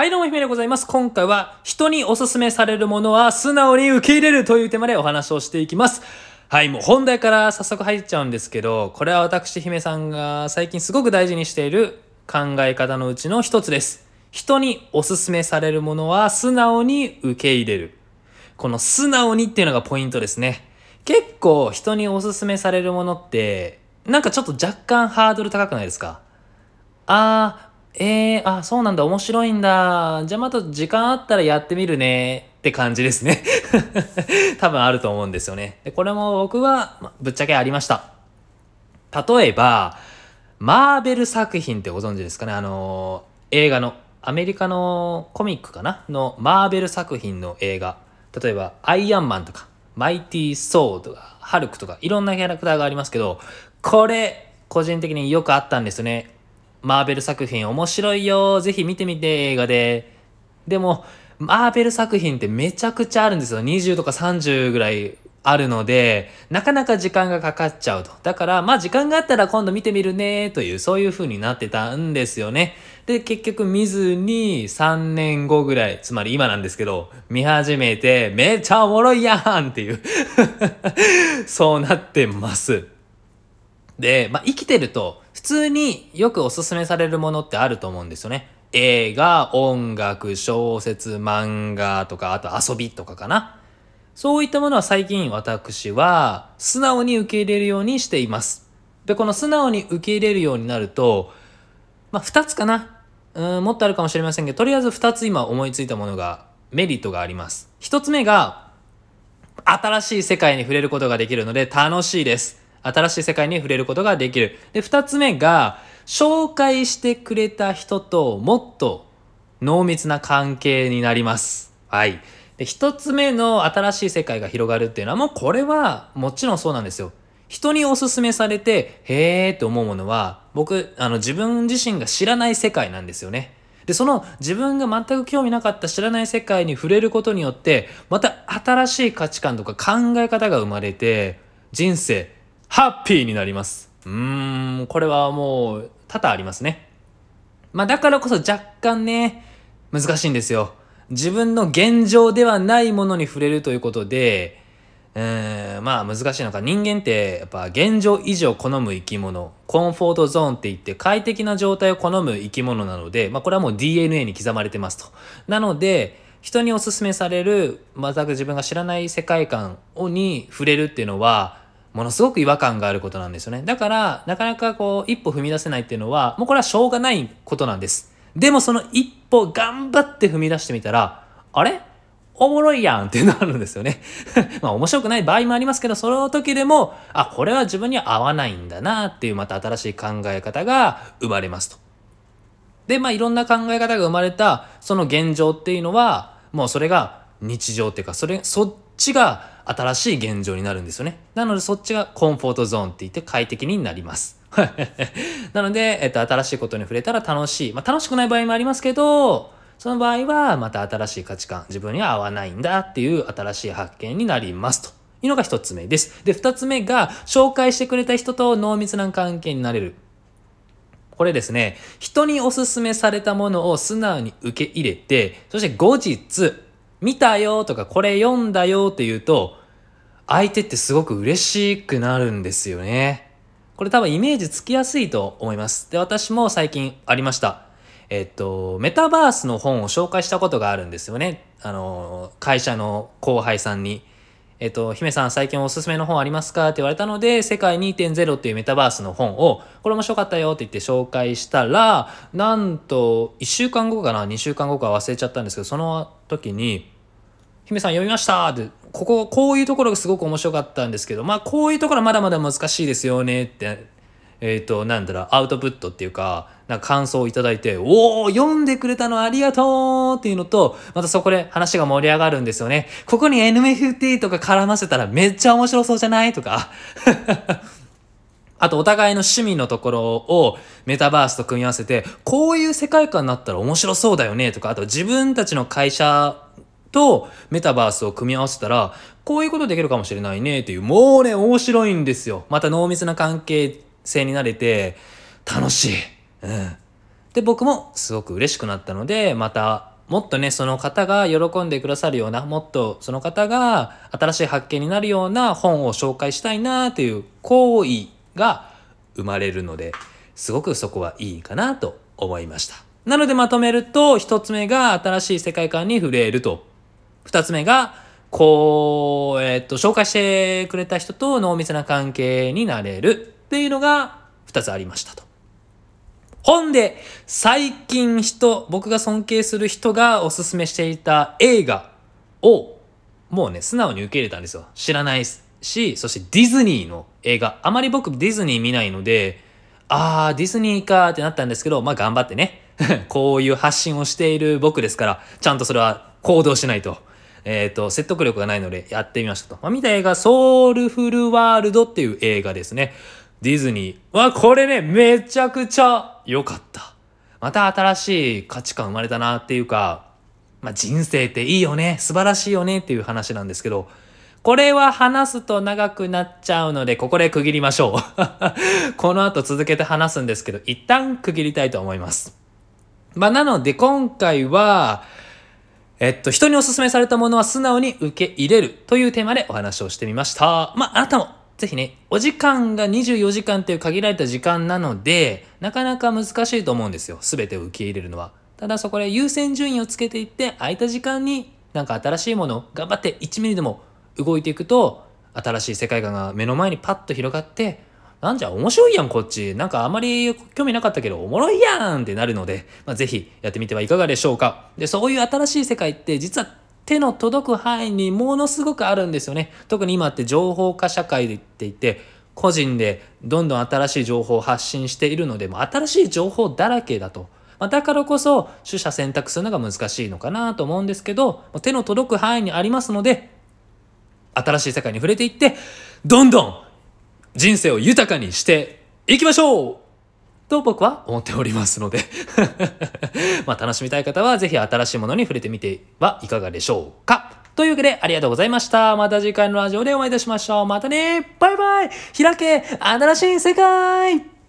はい、どうも、ひめでございます。今回は、人におすすめされるものは素直に受け入れるというテーマでお話をしていきます。はい、もう本題から早速入っちゃうんですけど、これは私、姫さんが最近すごく大事にしている考え方のうちの一つです。人におすすめされるものは素直に受け入れる。この素直にっていうのがポイントですね。結構人におすすめされるものって、なんかちょっと若干ハードル高くないですか？あー、えー、あ、そうなんだ、面白いんだ。じゃあまた時間あったらやってみるね。って感じですね。多分あると思うんですよね。で、これも僕は、まぶっちゃけありました。例えば、マーベル作品ってご存知ですかねあのー映画の、アメリカのコミックかな？のマーベル作品の映画。例えば、アイアンマンとか、マイティー・ソーとか、ハルクとか、いろんなキャラクターがありますけど、これ、個人的によくあったんですよね。マーベル作品面白いよ。ぜひ見てみて、映画で。でも、マーベル作品ってめちゃくちゃあるんですよ。20とか30ぐらいあるので、なかなか時間がかかっちゃうと。だから、まあ時間があったら今度見てみるね、という、そういう風になってたんですよね。で、結局見ずに3年後ぐらい、つまり今なんですけど、見始めて、めっちゃおもろいやんっていう、そうなってます。で、まあ、生きてると普通によくおすすめされるものってあると思うんですよね。映画、音楽、小説、漫画とか、あと遊びとかかな。そういったものは最近私は素直に受け入れるようにしています。で、この素直に受け入れるようになると、まあ、2つかな。うん、もっとあるかもしれませんけど、とりあえず2つ今思いついたものが、メリットがあります。1つ目が、新しい世界に触れることができるので楽しいです。新しい世界に触れることができる。で、二つ目が、紹介してくれた人ともっと濃密な関係になります。はい。で、一つ目の新しい世界が広がるっていうのは、もうこれはもちろんそうなんですよ。人におすすめされて、へーって思うものは、僕、あの、自分自身が知らない世界なんですよね。で、その自分が全く興味なかった知らない世界に触れることによって、また新しい価値観とか考え方が生まれて、人生、ハッピーになります。うーん、これはもう多々ありますね。まあだからこそ若干ね、難しいんですよ。自分の現状ではないものに触れるということで、うーまあ難しいのか人間ってやっぱ現状維持を好む生き物コンフォートゾーンって言って快適な状態を好む生き物なので、まあ、これはもう DNA に刻まれてますと。なので人におすすめされる全く自分が知らない世界観をに触れるっていうのはものすごく違和感があることなんですよね。だからなかなかこう一歩踏み出せないっていうのはもうこれはしょうがないことなんです。でもその一歩頑張って踏み出してみたらあれ？おもろいやんってなるんですよね。まあ面白くない場合もありますけど、その時でも、あ、これは自分には合わないんだなっていうまた新しい考え方が生まれますと。で、まあいろんな考え方が生まれたその現状っていうのは、もうそれが日常っていうか、それ、そっちが新しい現状になるんですよね。なのでそっちがコンフォートゾーンって言って快適になります。なので、えっと、新しいことに触れたら楽しい。まあ楽しくない場合もありますけど、その場合はまた新しい価値観、自分には合わないんだっていう新しい発見になりますというのが一つ目です。で、二つ目が紹介してくれた人と濃密な関係になれる。これですね、人におすすめされたものを素直に受け入れて、そして後日、見たよとかこれ読んだよって言うと、相手ってすごく嬉しくなるんですよね。これ多分イメージつきやすいと思います。で、私も最近ありました。えっと、メタバースの本を紹介したことがあるんですよね。あの、会社の後輩さんに。えっと、姫さん最近おすすめの本ありますか？って言われたので、世界2.0っていうメタバースの本を、これ面白かったよって言って紹介したら、なんと、1週間後かな ?2 週間後か忘れちゃったんですけど、その時に、姫さん読みましたって、ここ、こういうところがすごく面白かったんですけど、まあ、こういうところまだまだ難しいですよねって、えっ、と、なんだろう、アウトプットっていうか、なんか感想をいただいて、おお読んでくれたのありがとうっていうのと、またそこで話が盛り上がるんですよね。ここに NFT とか絡ませたらめっちゃ面白そうじゃない？とか。あとお互いの趣味のところをメタバースと組み合わせて、こういう世界観になったら面白そうだよね？とか、あと自分たちの会社とメタバースを組み合わせたら、こういうことできるかもしれないねっていう、もうね、面白いんですよ。また濃密な関係性になれて、楽しい。うん。で、僕もすごく嬉しくなったので、またもっとね、その方が喜んでくださるような、もっとその方が新しい発見になるような本を紹介したいなという行為が生まれるので、すごくそこはいいかなと思いました。なのでまとめると、一つ目が新しい世界観に触れると。二つ目が、こう、えっと、紹介してくれた人と濃密な関係になれるっていうのが二つありましたと。ほんで、最近人、僕が尊敬する人がおすすめしていた映画を、もうね、素直に受け入れたんですよ。知らないし、そしてディズニーの映画。あまり僕ディズニー見ないので、あー、ディズニーかーってなったんですけど、まあ頑張ってね。こういう発信をしている僕ですから、ちゃんとそれは行動しないと。えっ、ー、と、説得力がないのでやってみましたと。まあ、見た映画、ソウルフルワールドっていう映画ですね。ディズニー。わ、これね、めちゃくちゃ良かった。また新しい価値観生まれたなっていうか、まあ、人生っていいよね、素晴らしいよねっていう話なんですけど、これは話すと長くなっちゃうので、ここで区切りましょう。この後続けて話すんですけど、一旦区切りたいと思います。まあ、なので今回は、えっと、人におすすめされたものは素直に受け入れるというテーマでお話をしてみました。まあ、あなたもぜひね、お時間が24時間という限られた時間なので、なかなか難しいと思うんですよ。全てを受け入れるのは。ただそこで優先順位をつけていって、空いた時間になんか新しいものを頑張って1ミリでも動いていくと、新しい世界観が目の前にパッと広がって、なんじゃ面白いやんこっち。なんかあまり興味なかったけどおもろいやんってなるので、まあ、ぜひやってみてはいかがでしょうか。で、そういう新しい世界って実は手の届く範囲にものすごくあるんですよね。特に今って情報化社会でって言って、個人でどんどん新しい情報を発信しているので、も新しい情報だらけだと。ま、だからこそ取捨選択するのが難しいのかなと思うんですけど、手の届く範囲にありますので、新しい世界に触れていって、どんどん人生を豊かにしていきましょう！と僕は思っておりますので。まあ楽しみたい方はぜひ新しいものに触れてみてはいかがでしょうか。というわけでありがとうございました。また次回のラジオでお会いいたしましょう。またね！バイバイ！開け！新しい世界！